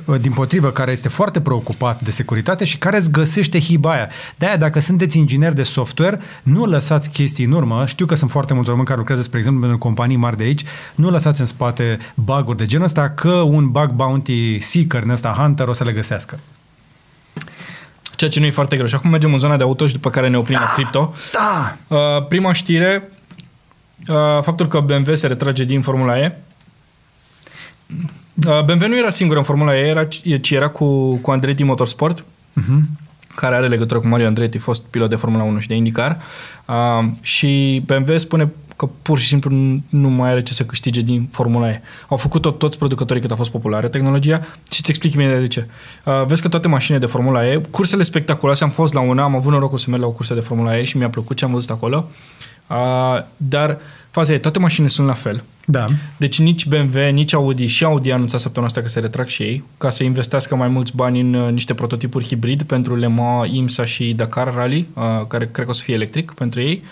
uh, din potrivă, care este foarte preocupat de securitate și care îți găsește hiba aia. De-aia, dacă sunteți inginer de software, nu lăsați chestii în urmă. Știu că sunt foarte mulți români care lucrează, spre exemplu, pentru companii mari de aici. Nu lăsați în spate bug-uri de genul ăsta, că un bug bounty seeker, în ăsta hunter, o să le găsească. Ceea ce nu e foarte greu. Și acum mergem în zona de auto și după care ne oprim la cripto. Da! Uh, prima știre, uh, faptul că BMW se retrage din Formula E. Uh, BMW nu era singur în Formula E, era, ci era cu, cu Andretti Motorsport, Uh-huh. Care are legătură cu Mario Andretti, fost pilot de Formula 1 și de IndyCar. Uh, și BMW spune că pur și simplu nu- nu mai are ce să câștige din Formula E. Au făcut-o toți producătorii cât a fost populară tehnologia și îți explic imediat de ce. Uh, vezi că toate mașinile de Formula E, cursele spectaculoase, am fost la una, am avut norocul să merg la o cursă de Formula E și mi-a plăcut ce am văzut acolo, uh, dar faza e, toate mașinile sunt la fel. Da. Deci nici BMW, nici Audi și Audi a anunțat săptămâna asta că se retrag și ei ca să investească mai mulți bani în uh, niște prototipuri hibrid pentru Le Mans, IMSA și Dakar Rally, uh, care cred că o să fie electric pentru ei.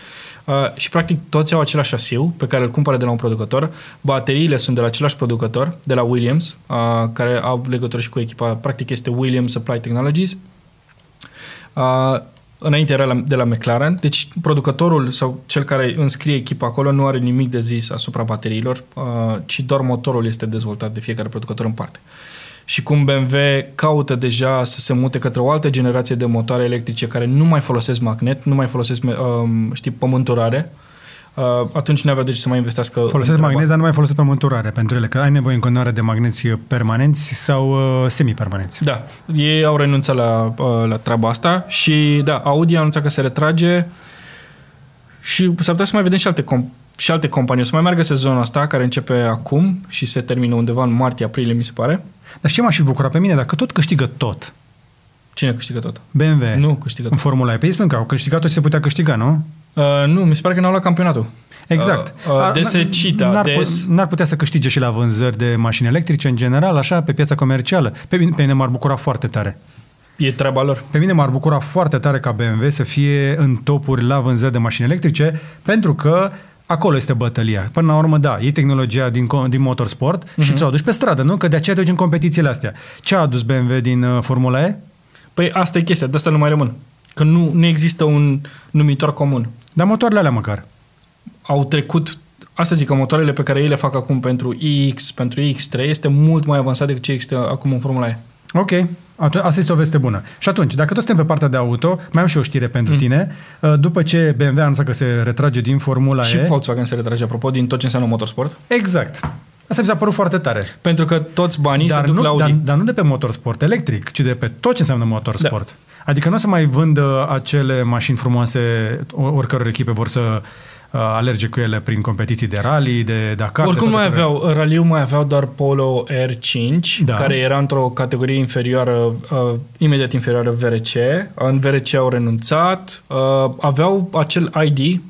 Uh, și practic toți au același șasiu pe care îl cumpără de la un producător. Bateriile sunt de la același producător, de la Williams, uh, care au legătură și cu echipa, practic este Williams Supply Technologies. Uh, înainte era la, de la McLaren, deci producătorul sau cel care înscrie echipa acolo nu are nimic de zis asupra bateriilor, uh, ci doar motorul este dezvoltat de fiecare producător în parte. Și cum BMW caută deja să se mute către o altă generație de motoare electrice care nu mai folosesc magnet, nu mai folosesc, um, știi, pământurare, uh, atunci nu avea de ce să mai investească în Folosesc treaba magneți, asta. dar nu mai folosesc pământurare pentru ele, că ai nevoie în continuare de magneți permanenți sau uh, semipermanenți. Da, ei au renunțat la, uh, la treaba asta și da, Audi a anunțat că se retrage și s-ar putea să mai vedem și alte, com- și alte companii. O să mai meargă sezonul ăsta, care începe acum și se termină undeva în martie-aprilie, mi se pare. Dar ce m-aș fi bucurat pe mine? Dacă tot câștigă tot, Cine câștigă tot? BMW, Nu câștigă în tot. Formula E, pe ei spun că au câștigat tot ce se putea câștiga, nu? Uh, nu, mi se pare că n-au luat campionatul. Exact. Uh, uh, Ar- DS Cita, n-ar, DS... n-ar putea să câștige și la vânzări de mașini electrice, în general, așa, pe piața comercială. Pe mine, pe mine m-ar bucura foarte tare. E treaba lor. Pe mine m-ar bucura foarte tare ca BMW să fie în topuri la vânzări de mașini electrice, pentru că acolo este bătălia. Până la urmă, da, e tehnologia din, co- din motorsport uh-huh. și ți-o aduci pe stradă, nu? Că de aceea te duci în competițiile astea. Ce a adus BMW din uh, Formula E? Păi asta e chestia, de asta nu mai rămân. Că nu, nu există un numitor comun. Dar motoarele alea măcar. Au trecut, asta zic, că motoarele pe care ei le fac acum pentru iX, pentru X3, este mult mai avansat decât ce există acum în Formula E. Ok, Atu- asta este o veste bună. Și atunci, dacă tot suntem pe partea de auto, mai am și o știre pentru mm. tine. Uh, După ce BMW a anunțat că se retrage din Formula Și E... Volkswagen se retrage, apropo, din tot ce înseamnă motorsport. Exact. Asta mi s-a părut foarte tare. Pentru că toți banii Dar se duc nu, la Audi. dar, dar nu de pe motorsport electric, ci de pe tot ce înseamnă motorsport. Adică nu o să mai vândă acele mașini frumoase, o- oricăror echipe vor să uh, alerge cu ele prin competiții de rally, de Dakar. Oricum de mai toate felele. aveau, raliul mai aveau doar Polo R5, Da. care era într-o categorie inferioară, uh, imediat inferioară VRC. În VRC au renunțat. Uh, aveau acel ID,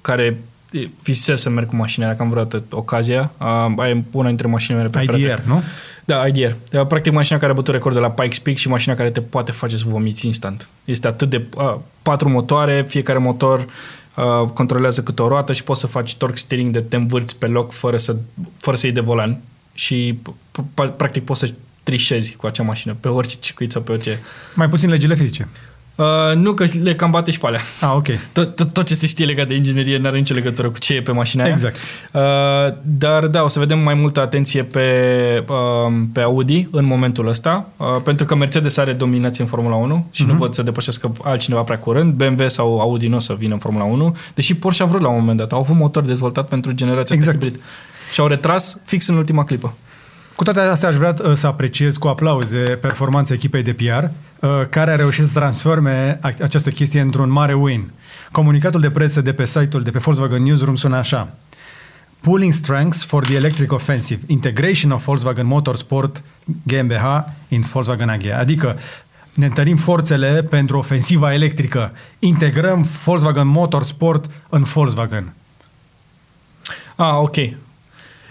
care e, visez să merg cu mașina aia, că am vreodată ocazia. Uh, e una dintre mașinile mele preferate. IDR, nu? Da, IDR. E, Practic mașina care a bătut recordul la Pikes Peak și mașina care te poate face să vomiți instant. Este atât de... Uh, patru motoare, fiecare motor uh, controlează câte o roată și poți să faci torque steering de te învârți pe loc fără să, fără să iei de volan. Și p- p- practic poți să trișezi cu acea mașină pe orice circuit sau pe orice... Mai puțin legile fizice. Uh, nu că le cam bate și pe alea. Ah, ok. Tot, tot, tot ce se știe legat de inginerie nu are nicio legătură cu ce e pe mașina aia. Exact. Uh, dar da, o să vedem mai multă atenție pe, uh, pe Audi în momentul ăsta, uh, pentru că Mercedes are dominație în Formula 1 și uh-huh. nu Mhm. văd să depășească altcineva prea curând. BMW sau Audi nu o să vină în Formula 1, deși Porsche a vrut la un moment dat. Au avut motor dezvoltat pentru generația Exact. asta hibrid. Și au retras fix în ultima clipă. Cu toate astea aș vrea uh, să apreciez cu aplauze performanța echipei de PR, uh, care a reușit să transforme ac- această chestie într-un mare win. Comunicatul de presă de pe site-ul de pe Volkswagen Newsroom sună așa. Pooling strengths for the electric offensive. Integration of Volkswagen Motorsport GmbH in Volkswagen AG. Adică ne întărim forțele pentru ofensiva electrică. Integrăm Volkswagen Motorsport în Volkswagen. Ah, ok.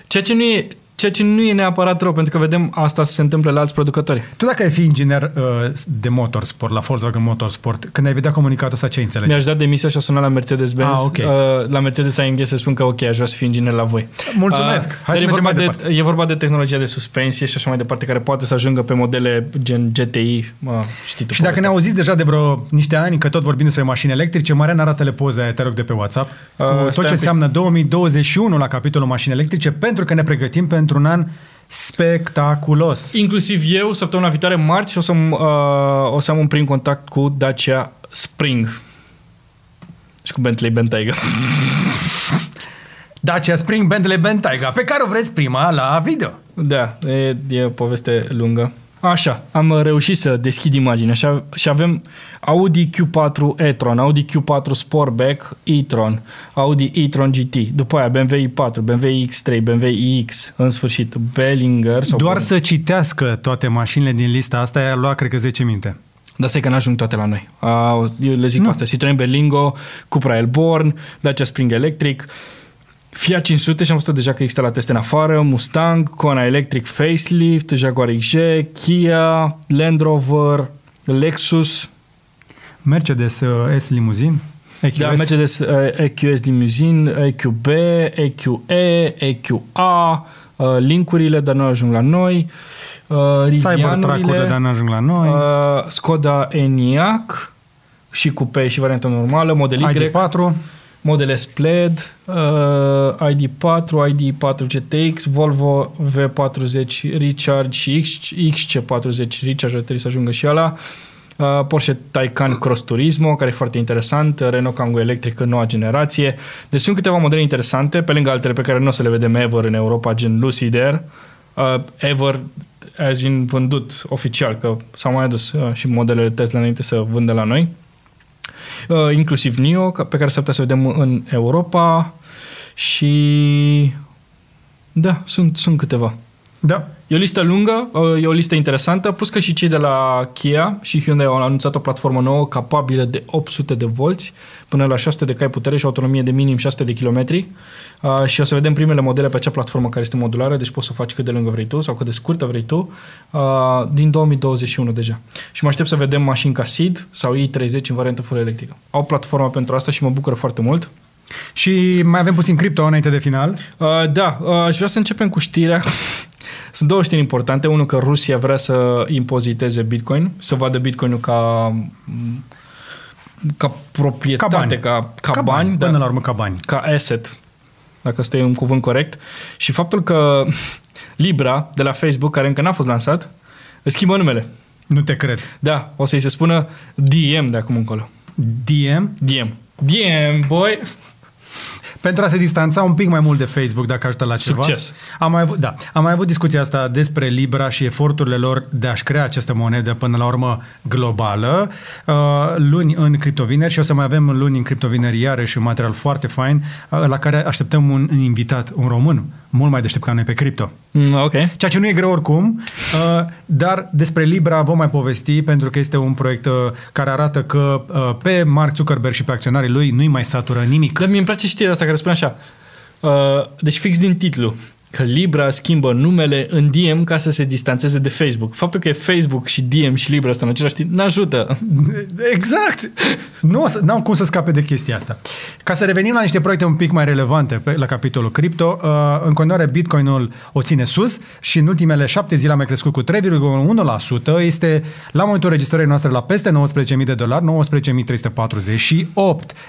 Ceea ce nu e, ceea ce nu e neapărat rău, pentru că vedem asta se întâmplă la alți producători. Tu dacă ai fi inginer uh, de motorsport, la Volkswagen Motorsport, când ai vedea comunicatul ăsta, ce înțelegi? Mi-aș da demisia și a sunat la Mercedes-Benz. Ah, ok. uh, la Mercedes AMG să spun că ok, aș vrea să fiu inginer la voi. Mulțumesc! Uh, Hai dar să e, mergem vorba mai de, departe. e vorba de tehnologia de suspensie și așa mai departe, care poate să ajungă pe modele gen GTI. Mă, știi tu Și dacă ne povestea. auziți deja de vreo niște ani că tot vorbim despre mașini electrice, Marian arată-le poza aia, te rog, de pe WhatsApp, cu Uh, stai un tot ce pic. înseamnă 2021 la capitolul mașini electrice, pentru că ne pregătim pentru un an spectaculos. Inclusiv eu, săptămâna viitoare, marți, o să, uh, o să am un prim contact cu Dacia Spring. Și cu Bentley Bentayga. Dacia Spring Bentley Bentayga, pe care o vreți prima la video. Da, e, e o poveste lungă. Așa, am reușit să deschid imaginea așa, și avem Audi Q4 e-tron, Audi Q4 Sportback e-tron, Audi e-tron GT, după aia BMW i4, BMW X3, BMW iX, în sfârșit, Bellinger. Sau Doar cum- să citească toate mașinile din lista asta, i-a luat, cred că, 10 minute. Dar stai că n-ajung toate la noi. Uh, eu le zic Nu. nu. asta. Citroen Berlingo, Cupra Elborn, Dacia Spring Electric, Fiat 500 și am văzut deja că există la teste în afară, Mustang, Kona Electric Facelift, Jaguar XJ, Kia, Land Rover, Lexus, Mercedes uh, S Limousine, EQS. da, Mercedes uh, EQS Limousine, EQB, EQE, EQA, uh, linkurile, dar nu ajung la noi, uh, Cybertruck-urile, Rivianurile, dar n-ajung la noi. Uh, Skoda Enyaq și cupe și varianta normală, model Y, ID4, modele SPLED, uh, ID4, ID4 GTX, Volvo V40 Recharge și X, XC40 Recharge ar trebui să ajungă și ala. Uh, Porsche Taycan Cross Turismo, care e foarte interesant, Renault Kangoo electrică noua generație. Deci sunt câteva modele interesante, pe lângă altele pe care nu o să le vedem ever în Europa, gen Lucid Air. Uh, ever, as in vândut oficial, că s-au mai adus uh, și modelele Tesla înainte să vândă la noi. Uh, inclusiv NIO, ca- pe care s-ar putea să vedem în Europa și da, sunt, sunt câteva. da. E o listă lungă, uh, e o listă interesantă, plus că și cei de la Kia și Hyundai au anunțat o platformă nouă capabilă de 800 de volți până la 600 de cai putere și autonomie de minim 600 de kilometri uh, și o să vedem primele modele pe acea platformă care este modulară, deci poți să o faci cât de lungă vrei tu sau cât de scurtă vrei tu, uh, din 2021 deja. Și mă aștept să vedem mașini ca SID sau i30 în variantă full electrică. Au platforma pentru asta și mă bucură foarte mult. Și mai avem puțin cripto înainte de final. Uh, da, uh, aș vrea să începem cu știrea. Sunt două știri importante. Unul că Rusia vrea să impoziteze Bitcoin, să vadă Bitcoinul ca ca proprietate, Ca bani. ca, ca, ca bani, Până da, la urmă ca bani. ca asset, dacă ăsta e un cuvânt corect. Și faptul că Libra de la Facebook, care încă n-a fost lansat, își schimbă numele. Nu te cred. Da, o să-i se spună DM de acum încolo. DM? DM. DM, boy! Pentru a se distanța un pic mai mult de Facebook, dacă ajută la ceva. Succes. Am mai avut, da, am mai avut discuția asta despre Libra și eforturile lor de a-și crea această monedă până la urmă globală. Uh, luni în criptovineri și o să mai avem luni în criptovineri iarăși un material foarte fain uh, la care așteptăm un, un invitat, un român, mult mai deștept ca noi pe cripto. Mm, ok. Ceea ce nu e greu oricum, uh, dar despre Libra vom mai povesti pentru că este un proiect uh, care arată că uh, pe Mark Zuckerberg și pe acționarii lui nu-i mai satură nimic. Dar mie îmi place știrea asta care spune așa. Uh, deci fix din titlu că Libra schimbă numele în DM ca să se distanțeze de Facebook. Faptul că e Facebook și DM și Libra sunt în același timp, n-ajută. Exact! Nu o să, n-am cum să scape de chestia asta. Ca să revenim la niște proiecte un pic mai relevante pe, la capitolul cripto, uh, în continuare Bitcoinul o ține sus și în ultimele șapte zile a mai crescut cu 3,1%. Este la momentul registrării noastre la peste 19.000 de dolari, 19.348.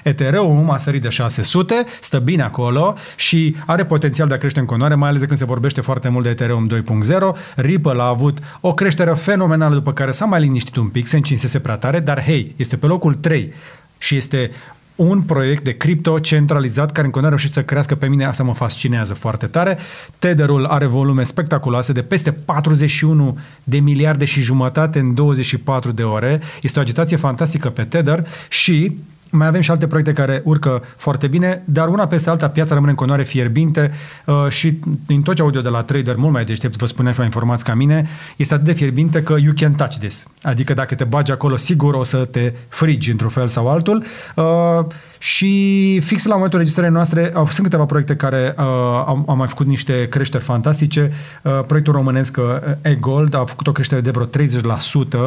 Ethereum a sărit de 600, stă bine acolo și are potențial de a crește în continuare, mai ales de când se vorbește foarte mult de Ethereum 2.0. Ripple a avut o creștere fenomenală după care s-a mai liniștit un pic, se încinsese prea tare, dar hei, este pe locul 3 și este un proiect de cripto centralizat care în continuare a reușit să crească pe mine, asta mă fascinează foarte tare. Tetherul are volume spectaculoase de peste 41 de miliarde și jumătate în 24 de ore. Este o agitație fantastică pe Tether și mai avem și alte proiecte care urcă foarte bine, dar una peste alta piața rămâne în continuare fierbinte uh, și din tot ce audio de la trader, mult mai deștept, vă spuneam și mai informați ca mine, este atât de fierbinte că you can touch this. Adică dacă te bagi acolo, sigur o să te frigi într-un fel sau altul. Uh, și fix la momentul registrării noastre au sunt câteva proiecte care uh, au, au mai făcut niște creșteri fantastice. Uh, proiectul românesc uh, e-Gold a făcut o creștere de vreo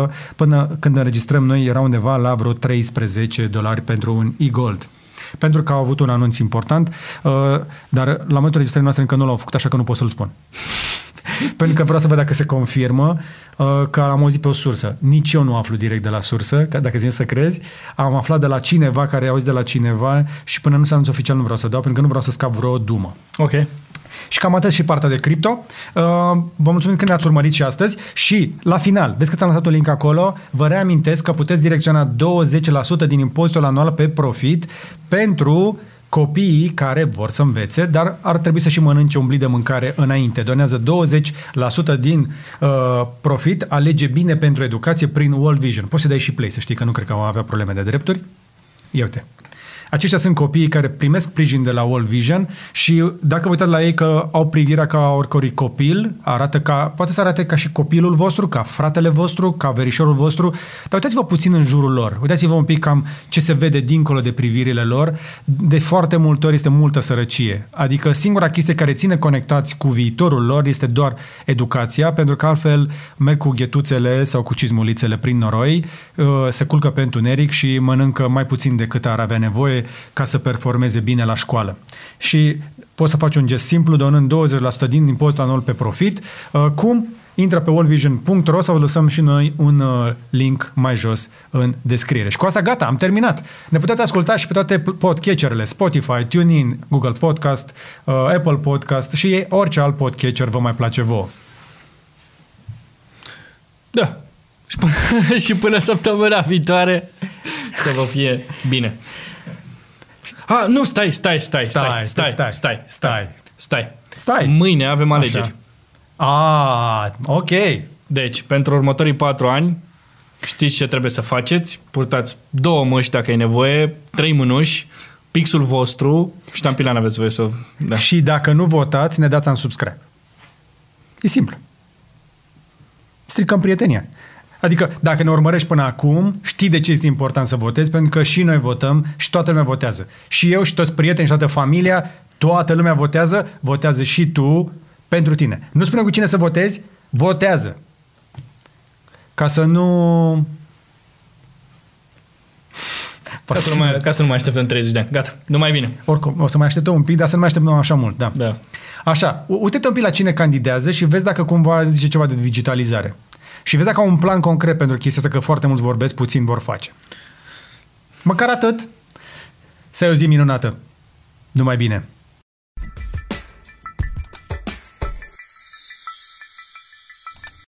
30% până când înregistrăm noi era undeva la vreo 13 dolari pentru un e-Gold pentru că au avut un anunț important, uh, dar la momentul registrării noastre încă nu l-au făcut, așa că nu pot să-l spun. Pentru că vreau să văd dacă se confirmă uh, că am auzit pe o sursă. Nici eu nu aflu direct de la sursă, că dacă zi să crezi. Am aflat de la cineva care a auzit de la cineva și până nu s-a anunț oficial nu vreau să dau, pentru că nu vreau să scap vreo dumă. Ok. Și cam atât și partea de cripto. Uh, vă mulțumim că ne-ați urmărit și astăzi și la final, vezi că ți-am lăsat un link acolo, vă reamintesc că puteți direcționa 20% din impozitul anual pe profit pentru copiii care vor să învețe, dar ar trebui să și mănânce un blid de mâncare înainte. Donează 20% din uh, profit, alege bine pentru educație prin World Vision. Poți să dai și play, să știi că nu cred că au avea probleme de drepturi. Ia uite. Aceștia sunt copiii care primesc sprijin de la World Vision și dacă vă uitați la ei că au privirea ca oricărui copil, arată ca, poate să arate ca și copilul vostru, ca fratele vostru, ca verișorul vostru, dar uitați-vă puțin în jurul lor. Uitați-vă un pic cam ce se vede dincolo de privirile lor. De foarte multe ori este multă sărăcie. Adică singura chestie care ține conectați cu viitorul lor este doar educația, pentru că altfel merg cu ghetuțele sau cu cizmulițele prin noroi, uh, se culcă pe întuneric și mănâncă mai puțin decât ar avea nevoie ca să performeze bine la școală. Și poți să faci un gest simplu donând 20% din impozitul anual pe profit. Uh, cum? Intră pe worldvision.ro sau lăsăm și noi un uh, link mai jos în descriere. Și cu asta gata, am terminat. Ne puteți asculta și pe toate podcatcherele, Spotify, TuneIn, Google Podcast, uh, Apple Podcast și orice alt podcatcher vă mai place vouă. Da. Și până, și până săptămâna viitoare să vă fie bine. Ah, nu, stai, stai, stai, stai, stai, stai, stai, stai, stai. Stai. Mâine avem alegeri. Ah, ok. Deci, pentru următorii patru ani, știți ce trebuie să faceți? Purtați două măști dacă e nevoie, trei mânuși, pixul vostru, ștampilan aveți voie să... Da. Și dacă nu votați, ne dați în subscribe. E simplu. Stricăm prietenia. Adică, dacă ne urmărești până acum, știi de ce este important să votezi, pentru că și noi votăm și toată lumea votează. Și eu și toți prietenii și toată familia, toată lumea votează, votează și tu pentru tine. Nu spune cu cine să votezi, votează. Ca să nu... Ca să, nu mai, ca să nu mai așteptăm 30 de ani. Gata, nu mai bine. Oricum, o să mai așteptăm un pic, dar să nu mai așteptăm așa mult. Da. Da. Așa, uite-te un pic la cine candidează și vezi dacă cumva zice ceva de digitalizare. Și vezi dacă au un plan concret pentru chestia asta, că foarte mulți vorbesc, puțin vor face. Măcar atât, să ai o zi minunată. Numai bine!